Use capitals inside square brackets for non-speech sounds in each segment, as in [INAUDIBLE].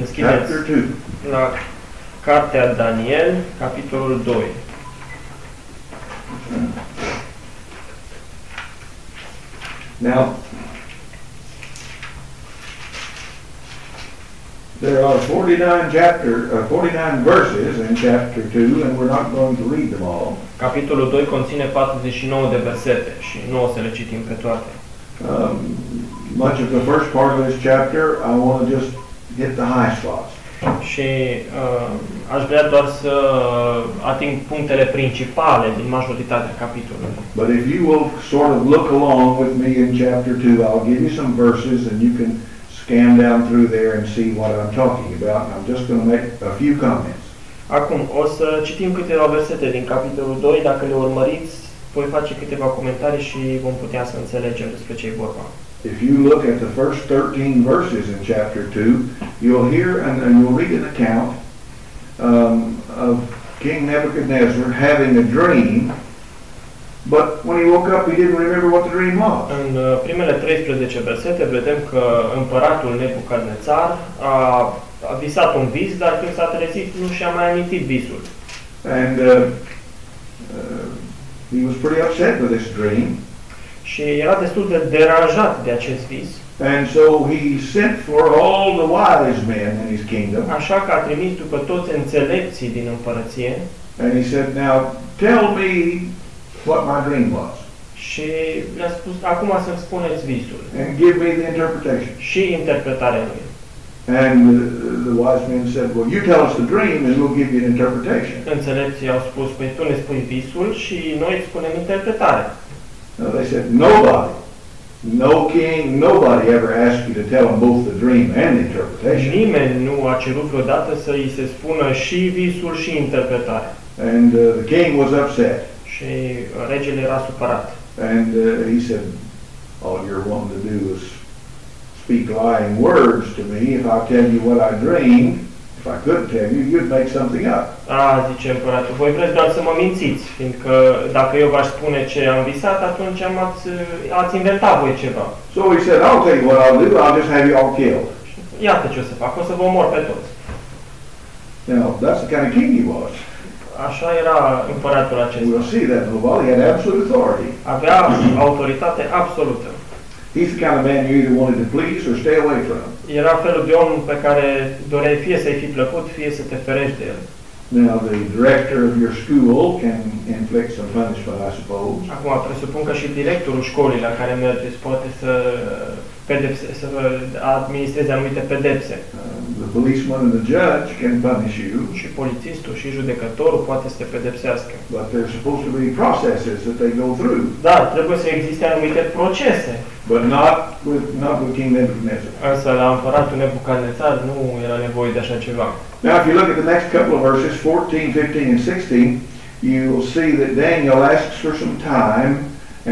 Deschideți chapter 2. la Cartea Daniel, capitolul 2. Now, there are 49 chapter, uh, 49 verses in chapter 2, and we're not going to read them all. Capitolul 2 conține 49 de versete și nu o să le citim pe toate. Um, much of the first part of this chapter, I want to just hit the high spots. Și uh, aș vrea doar să ating punctele principale din majoritatea capitolului. But if you will sort of look along with me in chapter 2, I'll give you some verses and you can scan down through there and see what I'm talking about. And I'm just going to make a few comments. Acum, o să citim câteva versete din capitolul 2, dacă le urmăriți, voi face câteva comentarii și vom putea să înțelegem despre ce e vorba. If you look at the first 13 verses in chapter 2, you'll hear and, and you'll read an account um, of King Nebuchadnezzar having a dream, but when he woke up, he didn't remember what the dream was. În uh, primele 13 versete vedem că împăratul Nebucadnețar a, a visat un vis, dar când s-a trezit nu și-a mai amintit visul. And uh, uh, he was pretty upset with this dream. Și era destul de deranjat de acest vis, And so he sent for all the wise men in his kingdom, așa că a trimis după toți înțelepții din împărăție and he said, Now tell me what my dream was, și le-a spus, acum să-mi spuneți visul and give me the interpretation. și interpretarea lui. And uh, the wise men said, Well, you tell us the dream, and we'll give you an interpretation. Înțelepții au spus, păi tu ne spui visul și noi îți spunem interpretarea. No, they said, Nobody, no king, nobody ever asked you to tell them both the dream and the interpretation. Nimeni nu a cerut vreodată să îi se spună și visul și interpretarea. And uh, the king was upset. Și regele era supărat. And uh, he said, All you're wanting to do is speak lying words to me. If I tell you what I dreamed, if I could tell you, you'd make something up. A, zice împăratul, voi vreți doar să mă mințiți, fiindcă dacă eu v-aș spune ce am visat, atunci am ați, ați inventat voi ceva. So he said, I'll tell you what I'll do. I'll just have you all killed. Și Iată ce o să fac, o să vă omor pe toți. Now, that's the kind of king he was. Așa era împăratul acesta. We'll see that in a little while. He had absolute authority. Avea autoritate absolută. He's the kind of man you either wanted to please or stay away from. Era felul de om pe care doreai fie să-i fi plăcut, fie să te ferești de el. Now, the director of your school can inflict some punishment, I suppose. Acum, presupun că și directorul școlii la care mergeți poate să, pedepse, să vă administreze anumite pedepse. Uh, the policeman and the judge can punish you, Și polițistul și judecătorul poate să te pedepsească. but there's supposed to be processes that they go through. Dar trebuie să existe anumite procese. But not with not with King Nebuchadnezzar. Însă la împăratul Nebucadnețar nu era nevoie de așa ceva. Now, if you look at the next couple of verses, 14, 15, and 16, you'll see that Daniel asks for some time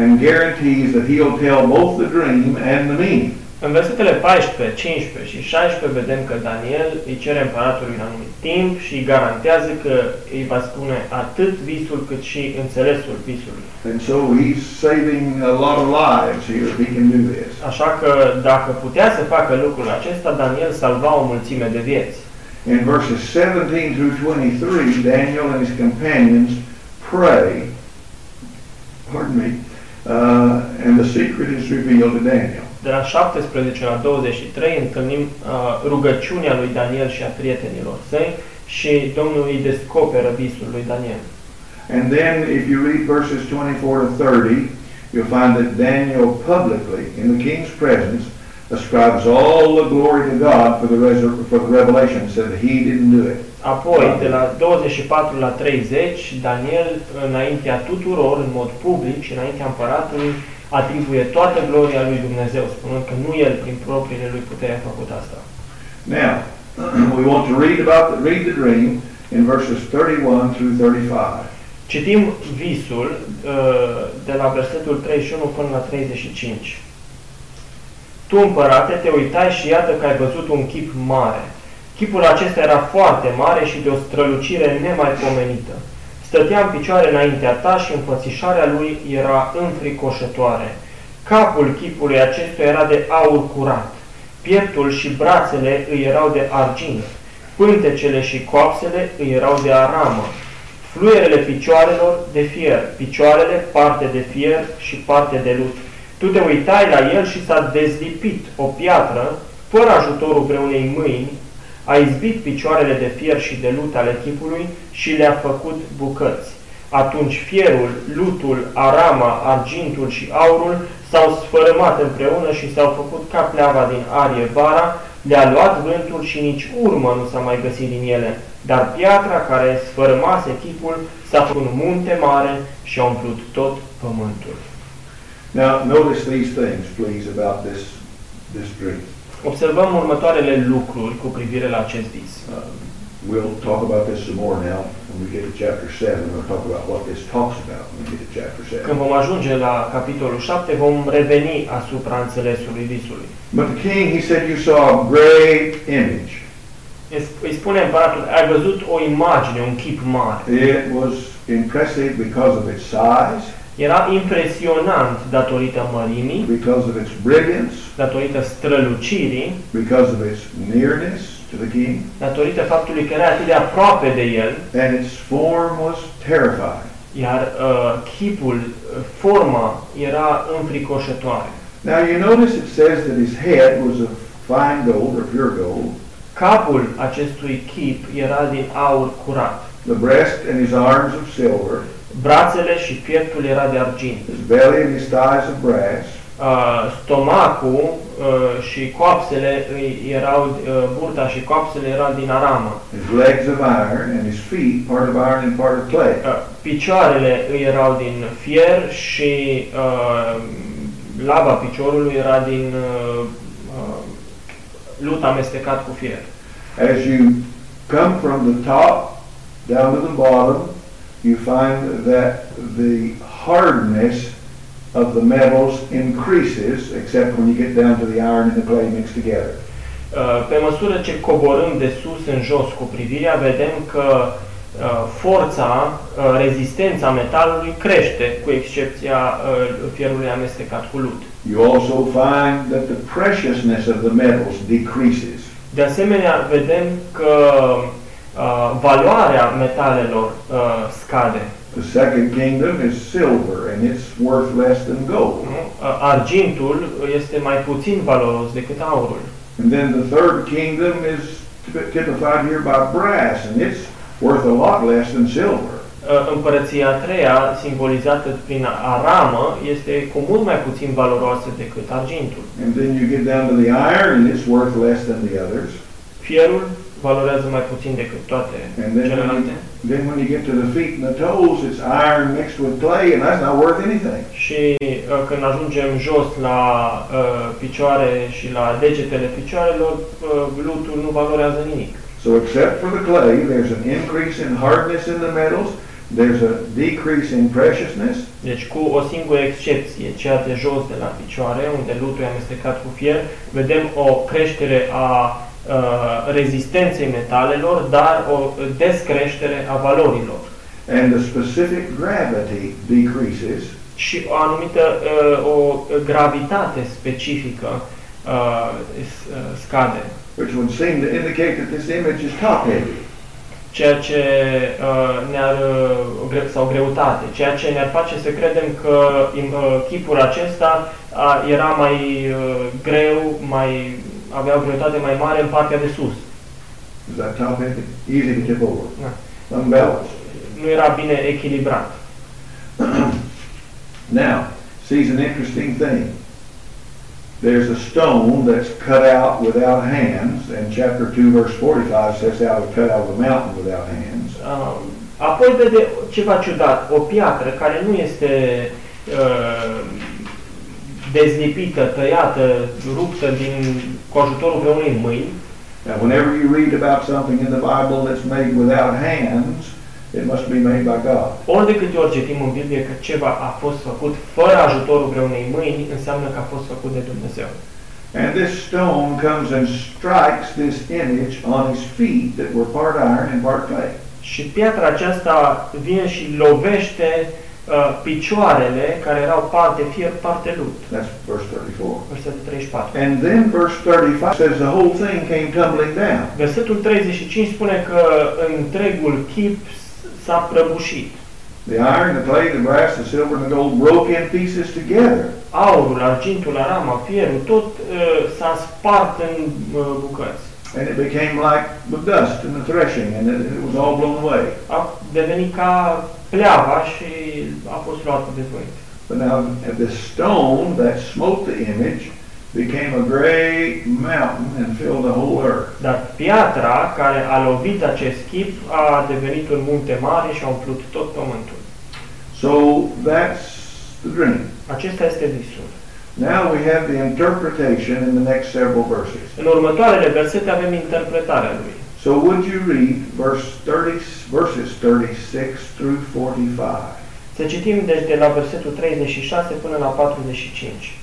and guarantees that he'll tell both the dream and the meaning. În versetele 14, 15 și 16 vedem că Daniel îi cere împăratului un anumit timp și îi garantează că îi va spune atât visul cât și înțelesul visului. And so he's saving a lot of lives here if he can do this. Așa că dacă putea să facă lucrul acesta, Daniel salva o mulțime de vieți. In verses 17 through 23, Daniel and his companions pray, pardon me, uh, and the secret is revealed to Daniel. De la 17 la 23 întâlnim uh, rugăciunea lui Daniel și a prietenilor săi și Domnul îi descoperă visul lui Daniel. And then if you read verses 24 to 30, you'll find that Daniel publicly, in the king's presence, ascribes all the glory to God for the, resur- for the revelation, said that he didn't do it. Apoi, de la 24 la 30, Daniel, înaintea tuturor, în mod public și înaintea împăratului, atribuie toată gloria lui Dumnezeu, spunând că nu el, prin propriile lui putere, a făcut asta. Now, [CLEARS THROAT] we want to read about the, read the dream in verses 31 through 35. Citim visul uh, de la versetul 31 până la 35. Tu, împărate, te uitai și iată că ai văzut un chip mare. Chipul acesta era foarte mare și de o strălucire nemaipomenită. Stătea în picioare înaintea ta și înfățișarea lui era înfricoșătoare. Capul chipului acestuia era de aur curat. pieptul și brațele îi erau de argint, pântecele și coapsele îi erau de aramă, fluierele picioarelor de fier, picioarele parte de fier și parte de lut. Tu te uitai la el și s-a dezlipit o piatră, fără ajutorul vreunei mâini, a izbit picioarele de fier și de lut ale chipului și le-a făcut bucăți. Atunci fierul, lutul, arama, argintul și aurul s-au sfărâmat împreună și s-au făcut ca pleava din arie vara, le-a luat vântul și nici urmă nu s-a mai găsit din ele. Dar piatra care sfărâmase chipul s-a făcut un munte mare și a umplut tot pământul. Now, notice these things, please, about this, this dream. Observăm următoarele lucruri cu privire la acest vis. Uh, we'll talk about this some more now when we get to chapter 7. We'll talk about what this talks about when we get to chapter 7. Când vom ajunge la capitolul 7, vom reveni asupra înțelesului visului. But the king, he said, you saw a great image. Îi spune împăratul, ai văzut o imagine, un chip mare. It was impressive because of its size, Era impresionant datorită mărimii, because of its brilliance, datorită strălucirii, because of its nearness to the king, datorită faptului că era atât de aproape de el, and its form was terrifying. iar uh, chipul, uh, forma era înfricoșătoare. Now you notice it says that his head was of fine gold or pure gold, Capul acestui chip era din aur curat, the breast and his arms of silver, brațele și pieptul era de argint, his belly and his thighs of brass, uh, stomacul uh, și coapsele îi erau, uh, burta și coapsele erau din aramă, his legs of iron, and his feet part of iron and part of clay. Uh, picioarele îi erau din fier și uh, laba piciorului era din uh, uh, lut amestecat cu fier. As you come from the top down to the bottom, you find that the hardness of the metals increases, except when you get down to the iron and the clay mixed together. Uh, Pe măsură ce coborâm de sus în jos cu privirea, vedem că uh, forța, uh, rezistența metalului crește, cu excepția uh, fierului amestecat cu lut. You also find that the preciousness of the metals decreases. De asemenea, vedem că uh, valoarea metalelor uh, scade. The second kingdom is silver, and it's worth less than gold. Nu? Uh, Argintul este mai puțin valoros decât aurul. And then the third kingdom is typified here by brass, and it's worth a lot less than silver. Uh, Împărăția a treia, simbolizată prin aramă, este cu mult mai puțin valoroasă decât argintul. And then you get down to the iron, and it's worth less than the others. Fierul valorează mai puțin decât toate And then when, celelalte. you, then when you get to the feet and the toes, it's iron mixed with clay, and that's not worth anything. Și uh, când ajungem jos la uh, picioare și la degetele picioarelor, uh, lutul nu valorează nimic. So except for the clay, there's an increase in hardness in the metals, there's a decrease in preciousness, Deci cu o singură excepție, ceea de jos de la picioare, unde lutul e amestecat cu fier, vedem o creștere a uh, rezistenței metalelor, dar o descreștere a valorilor. and the specific gravity decreases, Și o anumită uh, o gravitate specifică uh, s- uh, scade. which would seem to indicate that this image is top-heavy. ceea ce uh, ne-ar, uh, gre- sau greutate, ceea ce ne-ar face să credem că im- uh, chipul acesta uh, era mai uh, greu, mai avea o greutate mai mare în partea de sus. Is that top-heavy? Easy to tip over. Da. Unbalanced. Nu era bine echilibrat. Now, sees an interesting thing. There's a stone that's cut out without hands, and chapter 2, verse 45 says how to cut out of a mountain without hands. Uh, apoi vede ceva ciudat, o piatră care nu este uh, dezlipită, tăiată, ruptă din, cu ajutorul vreunei mâini, Now, whenever you read about something in the Bible that's made without hands, it must be made by God. Ori de câte ori citim în Biblie că ceva a fost făcut fără ajutorul vreunei mâini, înseamnă că a fost făcut de Dumnezeu. And this stone comes and strikes this image on his feet that were part iron and part clay. Și piatra aceasta vine și lovește picioarele care erau parte fier, parte lut. That's verse 34. Versetul 34. And then verse 35 says the whole thing came tumbling down. Versetul 35 spune că întregul chip s-a prăbușit. The iron, the clay, the brass, the silver, and the gold broke in pieces together. Aurul, argintul, arama, fierul, tot uh, s-a spart în uh, bucăți. And it became like the dust in the threshing, and it, it was all blown away. A devenit ca pleava și a fost luată de vânt. But now the stone that smote the image became a great mountain and filled the whole earth. Dar piatra care a lovit acest chip a devenit un munte mare și a umplut tot pământul. So that's the dream. Acesta este visul. Now we have the interpretation in the next several verses. În următoarele versete avem interpretarea lui. So would you read verse 30, verses 36 through 45? Să citim deci de la versetul 36 până la 45.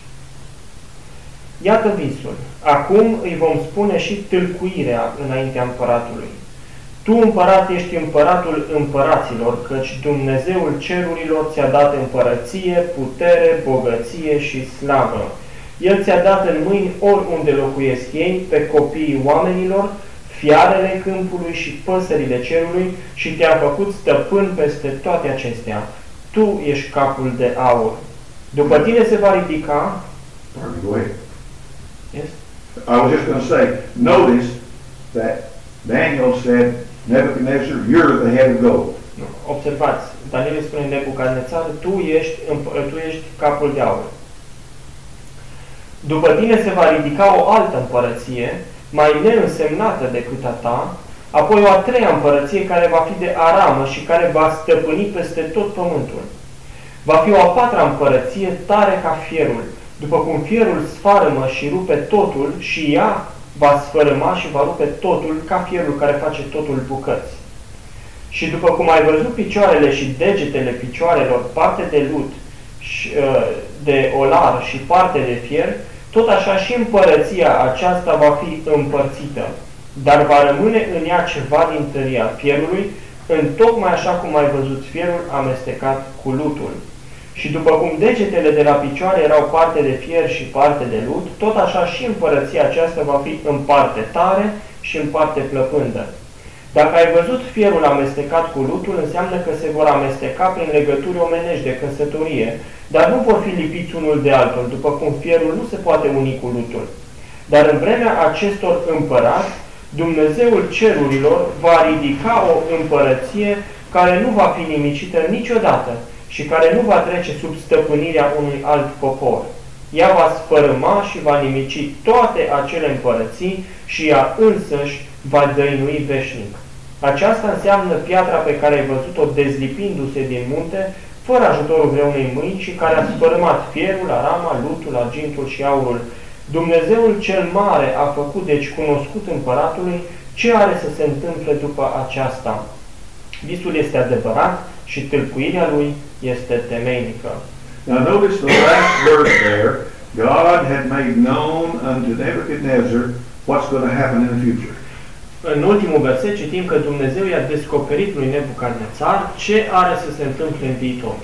Iată visul. Acum îi vom spune și tâlcuirea înaintea împăratului. Tu, împărat, ești împăratul împăraților, căci Dumnezeul cerurilor ți-a dat împărăție, putere, bogăție și slavă. El ți-a dat în mâini oriunde locuiesc ei, pe copiii oamenilor, fiarele câmpului și păsările cerului și te-a făcut stăpân peste toate acestea. Tu ești capul de aur. După tine se va ridica... Pardon, go ahead. Yes? I was just going to say, notice that Daniel said, Nebuchadnezzar, you're the head of gold. Nu. Observați, Daniel îi spune Nebucadnețar, tu ești, împ- tu ești capul de aur. După tine se va ridica o altă împărăție, mai neînsemnată decât a ta, apoi o a treia împărăție care va fi de aramă și care va stăpâni peste tot pământul. Va fi o a patra împărăție tare ca fierul, după cum fierul sfarămă și rupe totul și ea va sfărâma și va rupe totul ca fierul care face totul bucăți. Și după cum ai văzut picioarele și degetele picioarelor, parte de lut, și, uh, de olar și parte de fier, tot așa și împărăția aceasta va fi împărțită, dar va rămâne în ea ceva din tăria fierului, în tocmai așa cum ai văzut fierul amestecat cu lutul. Și după cum degetele de la picioare erau parte de fier și parte de lut, tot așa și împărăția aceasta va fi în parte tare și în parte plăpândă. Dacă ai văzut fierul amestecat cu lutul, înseamnă că se vor amesteca prin legături omenești de căsătorie, dar nu vor fi lipiți unul de altul, după cum fierul nu se poate uni cu lutul. Dar în vremea acestor împărați, Dumnezeul cerurilor va ridica o împărăție care nu va fi nimicită niciodată și care nu va trece sub stăpânirea unui alt popor. Ea va spărâma și va nimici toate acele împărății și ea însăși va dăinui veșnic. Aceasta înseamnă piatra pe care ai văzut-o dezlipindu-se din munte, fără ajutorul vreunei mâini și care a spărâmat fierul, arama, lutul, argintul și aurul. Dumnezeul cel mare a făcut deci cunoscut împăratului ce are să se întâmple după aceasta. Visul este adevărat și tâlcuirea lui este temeinică. Now notice the last verse there. God had made known unto Nebuchadnezzar what's going to happen in the future. În ultimul verset citim că Dumnezeu i-a descoperit lui Nebucadnețar ce are să se întâmple în viitor.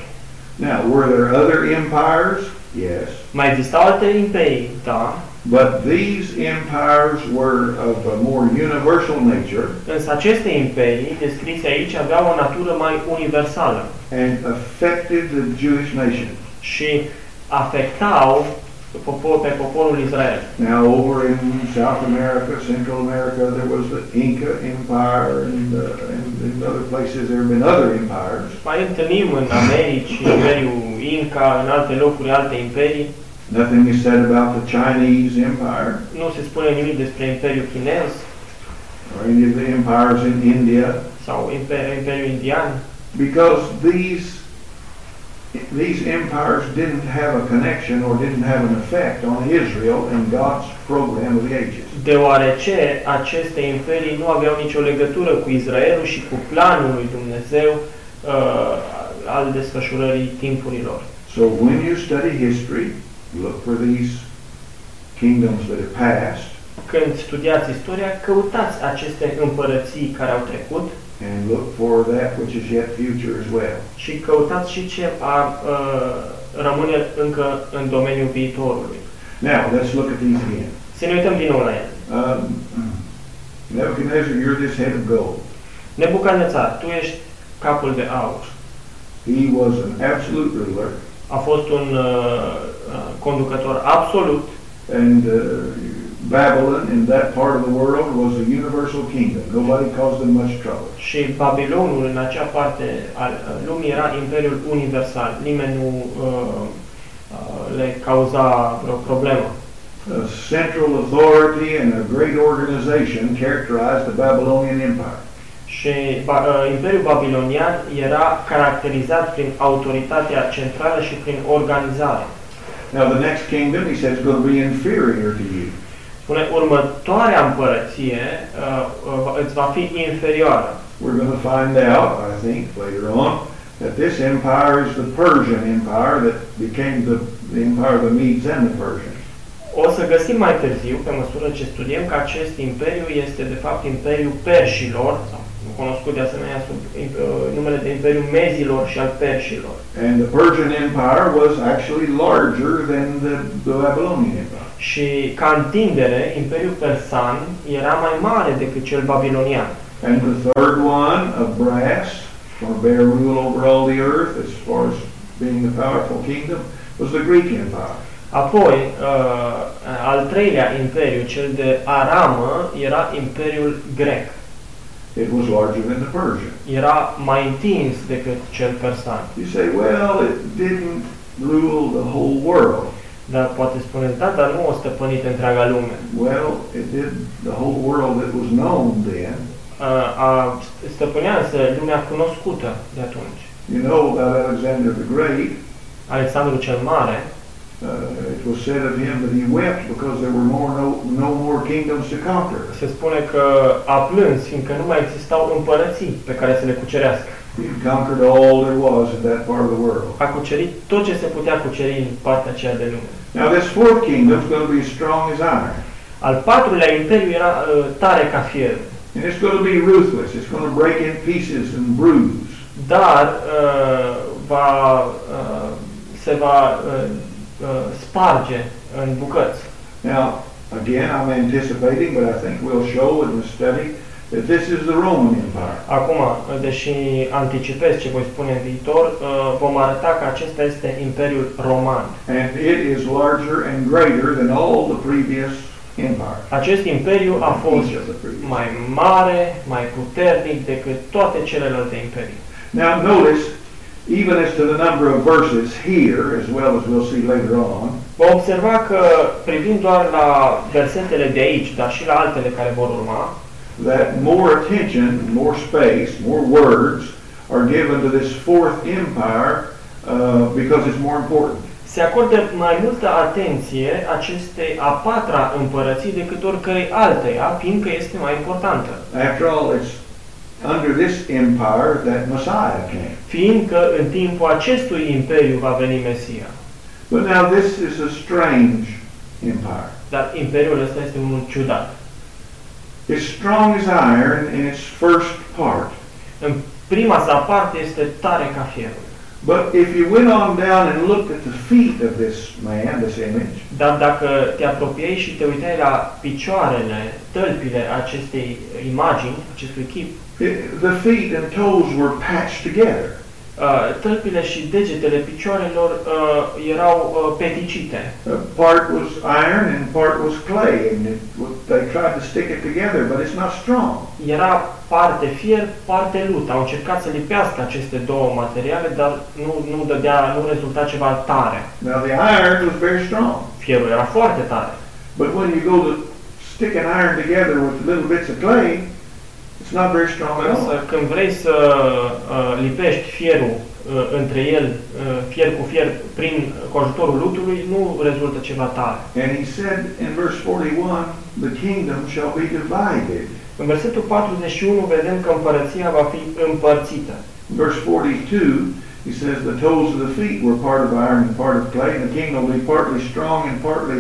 Now, were there other empires? Yes. Mai existau alte imperii, da, But these empires were of a more universal nature însă aceste imperii descrise aici aveau o natură mai universală and affected the Jewish nation. și afectau popor, pe poporul Israel. Now, over in South America, Central America, there was the Inca Empire, and, uh, and in other places there have been other empires. Mai întâlnim în Americi, Imperiul Inca, în alte locuri, alte imperii. Nothing is said about the Chinese Empire Nu se spune nimic despre Imperiul Chinez or any of the empires in India sau Imper- Imperiul Indian, because these these empires didn't have a connection or didn't have an effect on Israel and God's program of the ages. deoarece aceste imperii nu aveau nicio legătură cu Israelul și cu planul lui Dumnezeu uh, al desfășurării timpurilor. So when you study history, look for these kingdoms that have passed Când studiați istoria, căutați aceste împărății care au trecut and look for that which is yet future as well. Și căutați și ce a, uh, rămâne încă în domeniul viitorului. Now, let's look at these again. Să ne uităm din nou la ele. Um, Nebuchadnezzar, you're this head of gold. Nebucadnețar, tu ești capul de aur. He was an absolute ruler, A fost un uh, uh, conducător absolut and uh, Babylon in that part of the world was a universal kingdom. Nobody caused them much trouble. și Babilonul în acea parte al uh, lumii era imperiul universal. Nimeni nu uh, uh, le cauza vreo problemă. A central authority and a great organization characterized the Babylonian Empire. Și ba, uh, Imperiul Babilonian era caracterizat prin autoritatea centrală și prin organizare. Now, the next kingdom, he says, is going to be inferior to you. Spune, următoarea împărăție uh, uh, îți va fi inferioară. We're going to find out, I think, later on, that this empire is the Persian empire that became the, the empire of the Medes and the Persians. O să găsim mai târziu, pe măsură ce studiem, că acest imperiu este de fapt Imperiul Perșilor, sau cunoscut de asemenea sub uh, numele de Imperiul Mezilor și al Perșilor. And the Persian empire was actually larger than the, the Babylonian empire. Și ca întindere, Imperiul Persan era mai mare decât cel babilonian. And the third one of brass, or bear rule over all the earth as far as being the powerful kingdom, was the Greek empire. Apoi, uh, al treilea imperiu, cel de aramă, era Imperiul Grec. It was larger than the Persian. Era mai întins decât cel persan. You say, well, it didn't rule the whole world. Dar poate spuneți, da, dar nu o stăpânit întreaga lume. Well, it did the whole world that was known then. Uh, a stăpânea însă lumea cunoscută de atunci. You know about Alexander the Great. Alexandru cel Mare, Uh, it was said of him that he wept because there were more no, no more kingdoms to conquer. se spune că a plâns, fiindcă nu mai existau împărății pe care să le cucerească. He conquered all there was in that part of the world. A cucerit tot ce se putea cuceri în partea aceea de lume. Now this fourth kingdom is going to be as strong as iron. Al patrulea imperiu era uh, tare ca fier, And it's going to be ruthless. It's going to break in pieces and bruise. dar uh, va, uh, se va uh, uh, sparge în bucăți. Now, again, I'm anticipating, but I think we'll show in the study that this is the Roman Empire. Acum, deși anticipez ce voi spune în viitor, uh, vom arăta că acesta este Imperiul Roman. And it is larger and greater than all the previous empires. Acest imperiu a fost Each of the previous. mai mare, mai puternic decât toate celelalte imperii. Now, notice, even as to the number of verses here, as well as we'll see later on, Vom observa că, privind doar la versetele de aici, dar și la altele care vor urma, that more attention, more space, more words are given to this fourth empire uh, because it's more important. se acordă mai multă atenție acestei a patra împărății decât oricărei alteia, fiindcă este mai importantă. After all, it's under this empire that Messiah came. Fiindcă în timpul acestui imperiu va veni Mesia. But now this is a strange empire. Dar imperiul ăsta este unul ciudat. It's strong as iron in its first part. În prima sa parte este tare ca fierul. But if you went on down and looked at the feet of this man, this image, Dar dacă te apropiai și te uitai la picioarele, tălpile acestei imagini, acestui chip, it, the feet and toes were patched together. Uh, tălpile și degetele picioarelor uh, erau uh, peticite. Uh, part was iron and part was clay, and it, they tried to stick it together, but it's not strong. Era parte fier, parte lut. Au încercat să lipească aceste două materiale, dar nu, nu dădea, nu rezulta ceva tare. Now the iron was very strong, Fierul era foarte tare. but when you go to stick an iron together with little bits of clay, it's not very strong at Însă all. când vrei să uh, lipești fierul uh, între el, uh, fier cu fier, prin cu ajutorul lutului, nu rezultă ceva tare. And he said in verse 41, the kingdom shall be divided. În versetul 41 vedem că împărăția va fi împărțită. In verse 42, he says the toes of the feet were part of iron and part of clay, and the kingdom will be partly strong and partly,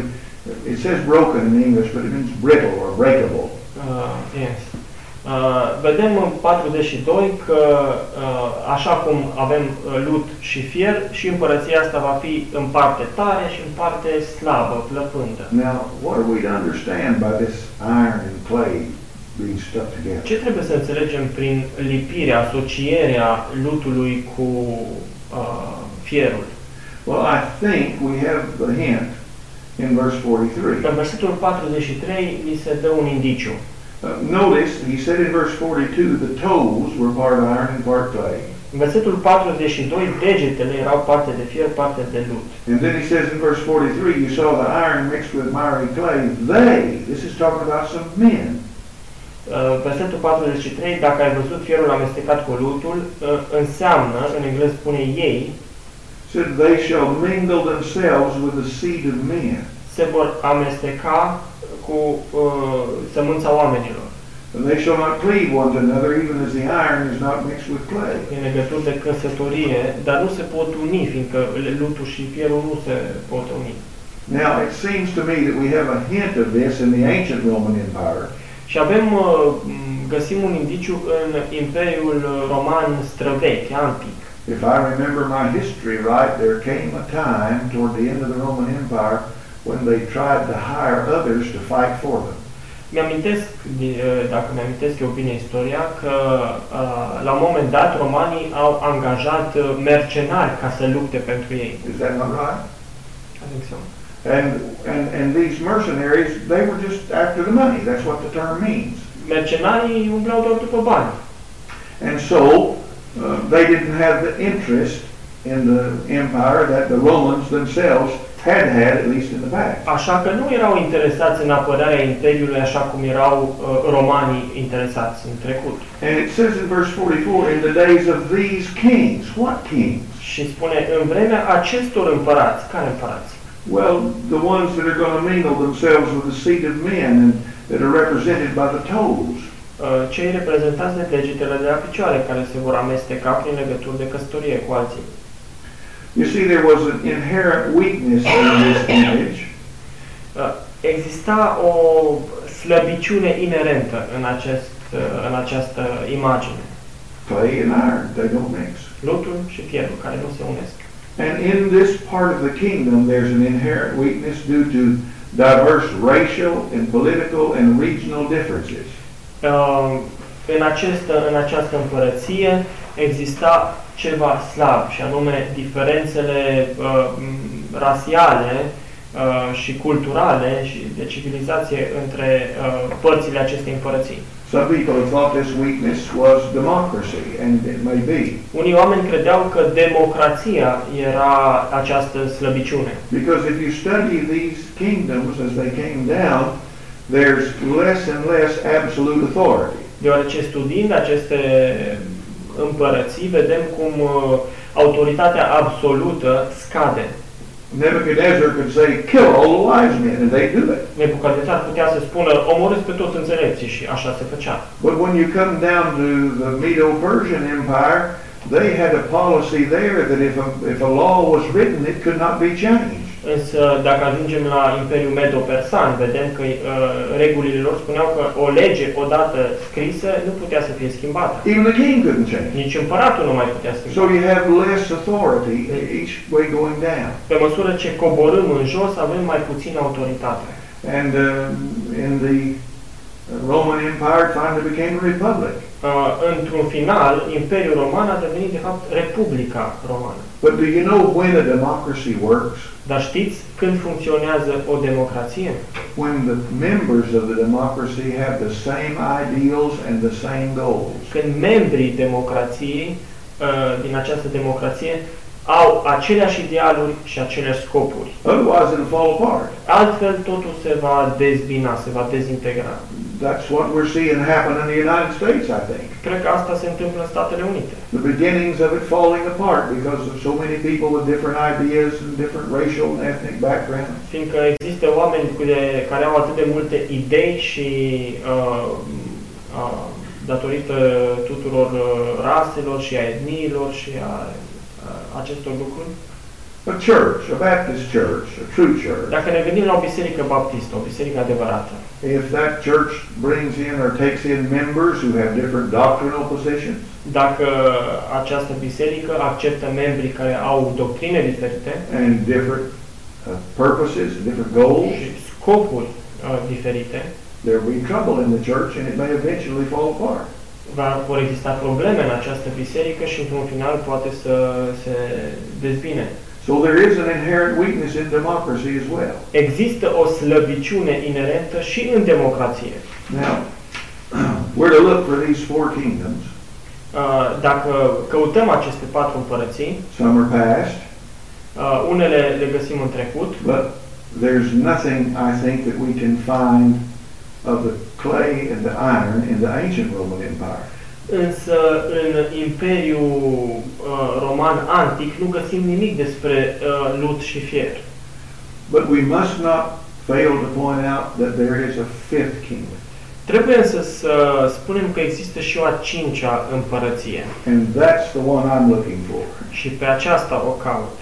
it says broken in English, but it means brittle or breakable. Uh, yes. Uh, vedem în 42 că uh, așa cum avem uh, lut și fier, și împărăția asta va fi în parte tare și în parte slabă, plăpândă. Now, what are we to understand by this iron and clay being stuck together? Ce trebuie să înțelegem prin lipirea, asocierea lutului cu uh, fierul? Well, I think we have a hint in verse 43. În versetul 43 li se dă un indiciu. Uh, notice, he said in verse 42, the toes were part iron and part clay. În versetul 42, degetele erau parte de fier, parte de lut. And then he says in verse 43, you saw the iron mixed with miry clay. They, this is talking about some men. Uh, Versetul 43, dacă ai văzut fierul amestecat cu lutul, uh, înseamnă, în engleză spune ei, said, they shall mingle themselves with the seed of men. se vor amesteca cu uh, sămânța oamenilor. And they shall not cleave one to another, even as the iron is not mixed with clay. în legături de căsătorie, dar nu se pot uni, fiindcă lutul și fierul nu se pot uni. Now, it seems to me that we have a hint of this in the ancient Roman Empire. Și avem, uh, m, găsim un indiciu în Imperiul Roman străvechi, antic. If I remember my history right, there came a time toward the end of the Roman Empire when they tried to hire others to fight for them. Mi-amintesc, uh, dacă mi-amintesc eu bine istoria, că uh, la un moment dat romanii au angajat uh, mercenari ca să lupte pentru ei. Is that not right? I think so. And, and, and these mercenaries, they were just after the money. That's what the term means. Mercenarii umblau doar după bani. And so, uh, they didn't have the interest in the empire that the Romans themselves had had, at least in the past. Așa că nu erau interesați în apărarea Imperiului așa cum erau uh, romanii interesați în trecut. And it says in verse 44, in the days of these kings. What kings? Și spune, în vremea acestor împărați, care împărați? Well, the ones that are going to mingle themselves with the seed of men and that are represented by the toes. Uh, Cei reprezentați de degetele de la picioare care se vor amesteca prin legături de căsătorie cu alții. You see, there was an inherent weakness in this [COUGHS] image, Uh, Exista o slăbiciune inerentă în, acest, uh, în această imagine. clay and iron, they don't mix. Lutul și fierul, care nu se unesc. And in this part of the kingdom, there's an inherent weakness due to diverse racial and political and regional differences. Uh, În, acest, în această împărăție exista ceva slab, și anume diferențele uh, m, rasiale uh, și culturale și de civilizație între uh, părțile acestei împărății. Some people have thought this weakness was democracy, and it may be. Unii oameni credeau că democrația era această slăbiciune. Because if you study these kingdoms as they came down, there's less and less absolute authority. Deoarece studiind aceste împărății, vedem cum uh, autoritatea absolută scade. Nebuchadnezzar could say, kill all the wise men, and they do it. Nebucadnețar putea să spună, omorâți pe toți înțelepții și așa se făcea. But when you come down to the Medo-Persian Empire, they had a policy there that if a, if a law was written, it could not be changed. Însă, dacă ajungem la Imperiul Medo-Persan, vedem că uh, regulile lor spuneau că o lege odată scrisă nu putea să fie schimbată. Even the king couldn't change. it. Nici împăratul nu mai putea schimba. So you have less authority each way going down. Pe măsură ce coborâm în jos, avem mai puțină autoritate. And uh, in the Roman Empire, it finally became a republic. Uh, într-un final, Imperiul Roman a devenit, de fapt, Republica Romană. But do you know when a democracy works? Dar știți când funcționează o democrație? When the members of the democracy have the same ideals and the same goals. Când membrii democrației, uh, din această democrație, au aceleași idealuri și aceleași scopuri. Otherwise, it'll fall apart. Altfel, totul se va dezbina, se va dezintegra. That's what we're seeing happen in the United States, I think. Cred că asta se întâmplă în Statele Unite. The beginnings of it falling apart because of so many people with different ideas and different racial and ethnic backgrounds. Fiindcă există oameni cu de- care au atât de multe idei și uh, uh, datorită tuturor uh, raselor și a etniilor și a uh, acestor lucruri, A church, a Baptist church, a true church, Dacă ne gândim la o biserică baptistă, o biserică adevărată, if that church brings in or takes in members who have different doctrinal positions, dacă această biserică acceptă membri care au doctrine diferite and different uh, purposes, different goals, și scopuri uh, diferite, there will be trouble in the church and it may eventually fall apart. va, vor exista probleme în această biserică și într-un final poate să se dezbine. So there is an inherent weakness in democracy as well. Există o slăbiciune inerentă și în democrație. Now, [CLEARS THROAT] we're to look for these four kingdoms. Uh, Dacă căutăm aceste patru împărății, Some are past, uh, unele le găsim în trecut, but there's nothing I think that we can find of the clay and the iron in the ancient Roman Empire. Însă în Imperiul uh, Roman Antic nu găsim nimic despre uh, lut și fier. But we must not fail to point out that there is a fifth kingdom. Trebuie însă să spunem că există și o a cincea împărăție And that's the one I'm looking for. și pe aceasta o caut.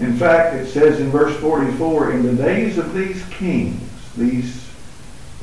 In fact, it says in verse 44, in the days of these kings, these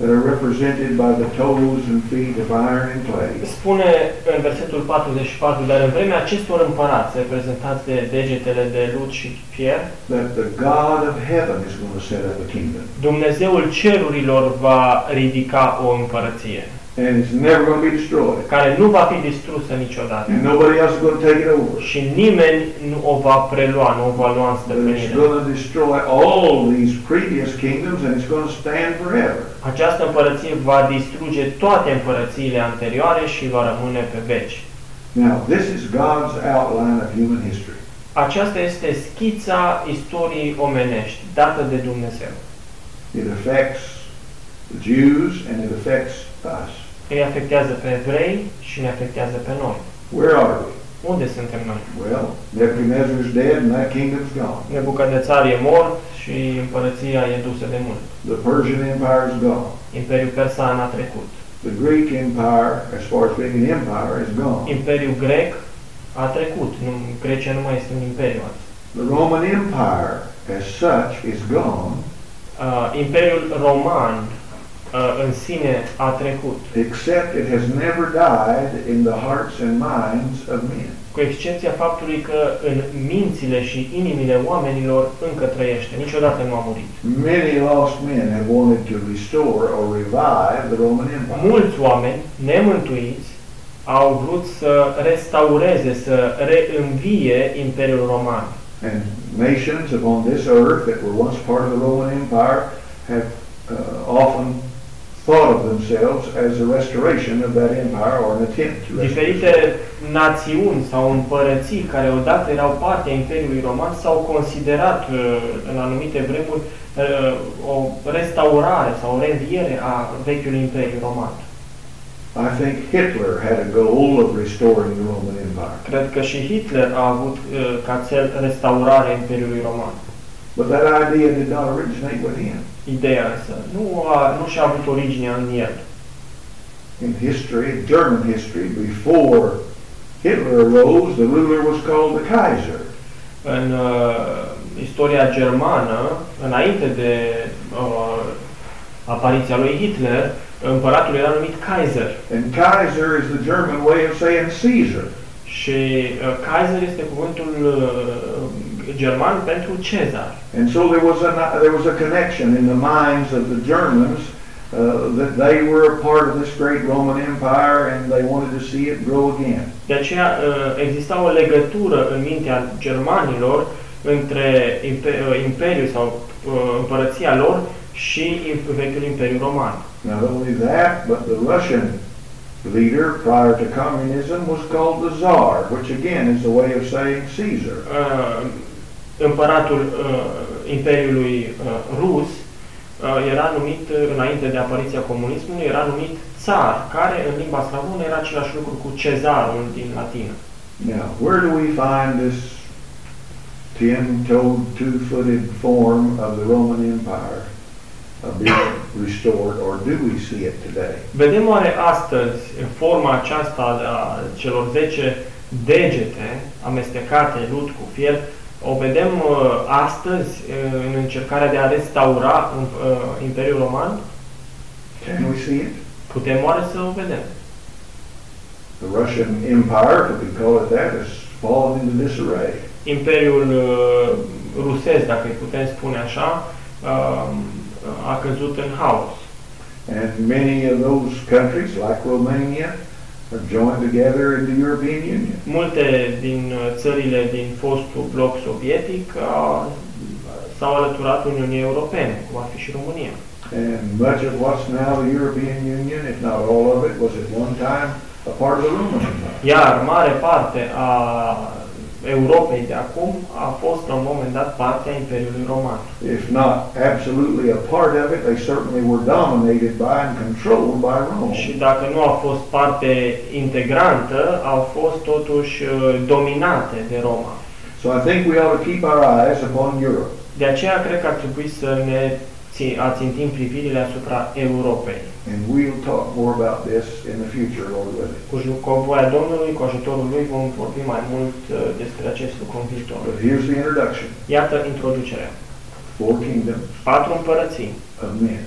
that are represented by the toes and feet of iron and clay, Spune în versetul 44, dar în vremea acestor împărați, reprezentați de degetele de lut și fier, that the God of heaven is going to set up a kingdom. Dumnezeul cerurilor va ridica o împărăție, And it's never going to be destroyed. care nu va fi distrusă niciodată. And nobody else is going to take it over. Și nimeni nu o va prelua, nu o va lua în But it's stăpânire. going to destroy all these previous kingdoms and it's going to stand forever. Această împărăție va distruge toate împărățiile anterioare și va rămâne pe veci. Now, this is God's outline of human history. Aceasta este schița istoriei omenești, dată de Dumnezeu. It affects the Jews and it affects us. Îi afectează pe evrei și ne afectează pe noi. Where are we? Unde suntem noi? Well, Nebuchadnezzar's dead and that kingdom's gone. Nebucadnețar e mort și împărăția e dusă de mult. The Persian Empire is gone. Imperiul Persan a trecut. The Greek Empire, as far as being an empire, is gone. Imperiul grec a trecut. Nu, Grecia nu mai este un imperiu azi. The Roman Empire, as such, is gone, Uh, Imperiul roman uh, în sine a trecut, except it has never died in the hearts and minds of men. Cu excepția faptului că în mințile și inimile oamenilor încă trăiește. Niciodată nu a murit. Many lost men have wanted to restore or revive the Roman Empire. Mulți oameni nemântuiți au vrut să restaureze, să reînvie Imperiul Roman. And nations upon this earth that were once part of the Roman Empire have uh, often thought of themselves as a restoration of that empire or an attempt to restore. Diferite națiuni sau împărății care odată erau parte a Imperiului Roman s-au considerat uh, în anumite vremuri uh, o restaurare sau o reînviere a vechiului Imperiu Roman. I think Hitler had a goal of restoring the Roman Empire. Cred că și Hitler a avut uh, ca cel restaurarea Imperiului Roman. But that idea did not originate with him. Ideea însă nu, a, nu și-a avut originea în el. In history, German history, before Hitler arose, the ruler was called the Kaiser. În uh, istoria germană, înainte de uh, apariția lui Hitler, împăratul era numit Kaiser. And Kaiser is the German way of saying Caesar. Și uh, Kaiser este cuvântul uh, german pentru Cezar. And so there was a there was a connection in the minds of the Germans uh, that they were a part of this great Roman Empire and they wanted to see it grow again. De aceea uh, exista o legătură în mintea germanilor între uh, imperiul sau uh, împărăția lor și vechiul imperiu roman. Not only that, but the Russian leader prior to communism was called the Tsar, which again is a way of saying Caesar. Uh, împăratul uh, imperiului uh, rus uh, era numit, uh, înainte de apariția comunismului, era numit țar, care în limba slavonă era același lucru cu cezarul din latină. Now, where do we find this ten-toed, two-footed form of the Roman Empire uh, being restored, or do we see it today? Vedem oare astăzi forma aceasta a celor 10 degete amestecate lut cu fier O vedem uh, astăzi uh, în încercarea de a restaura uh, Imperiul Roman? Can we see it? Putem oare să o vedem? The Russian Empire, if we can call it that, has fallen into disarray. Imperiul uh, rusesc, dacă îi putem spune așa, uh, a căzut în haos. And many of those countries, like Romania, are joined together in the European Union. Multe din uh, țările din fostul bloc sovietic uh, s-au alăturat Uniunii Europene, cum ar fi și România. And much of what's now the European Union, if not all of it, was at one time a part of the Roman Empire. Iar mare parte a Europei de acum a fost la un moment dat parte a Imperiului Roman. If not absolutely a part of it, they certainly were dominated by and controlled by Rome. Și dacă nu au fost parte integrantă, au fost totuși uh, dominate de Roma. So I think we ought to keep our eyes upon Europe. De aceea cred că ar trebui să ne ți- ațintim privirile asupra Europei. And we'll talk more about this in the future, Lord willing. Cu ju- cu voia Domnului, cu ajutorul Lui, vom vorbi mai mult uh, despre acest lucru în viitor. But here's the introduction. Iată introducerea. Four kingdoms Patru împărății of men.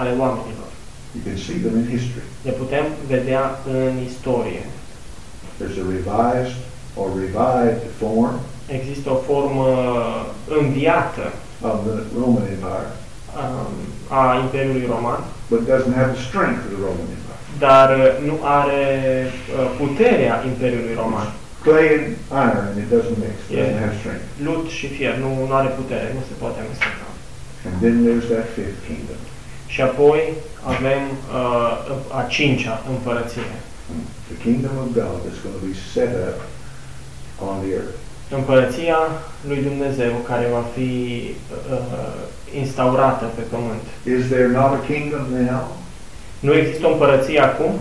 ale oamenilor. You can see them in history. Le putem vedea în istorie. There's a revised or revived form Există o formă înviată of the Roman Empire, um, a Imperiului Roman, but doesn't have the strength of the Roman Empire. dar uh, nu are uh, puterea Imperiului Roman. Clay and iron, and it doesn't mix, Yeah. doesn't have strength. Lut și fier, nu, nu are putere, nu se poate amesteca. And then there's that fifth kingdom. Și apoi avem uh, a cincea împărăție. The kingdom of God that's going to be set up on the earth. Împărăția lui Dumnezeu care va fi uh, instaurată pe pământ. Is there not a kingdom now? Nu există o împărăție acum?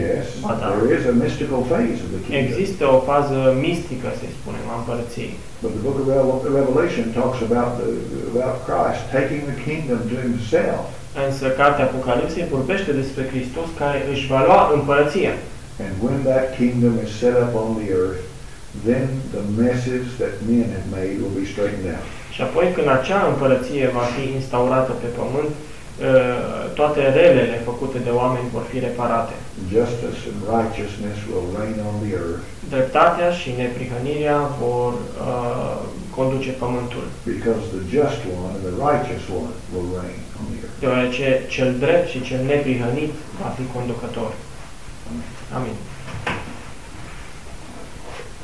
Yes, Ba da. there is a mystical phase of the kingdom. Există o fază mistică, să spunem, a împărăției. But the book of Revel- Revelation talks about the, about Christ taking the kingdom to himself. Însă cartea Apocalipsei vorbește despre Hristos care își va lua împărăția. And when that kingdom is set up on the earth, then the messes that men have made will be straightened out. Și apoi când acea împărăție va fi instaurată pe pământ, uh, toate relele făcute de oameni vor fi reparate. Justice and righteousness will reign on the earth Dreptatea și neprihănirea vor uh, conduce pământul, because the just one and the righteous one will reign on the earth. deoarece cel drept și cel neprihănit va fi conducător. Amin.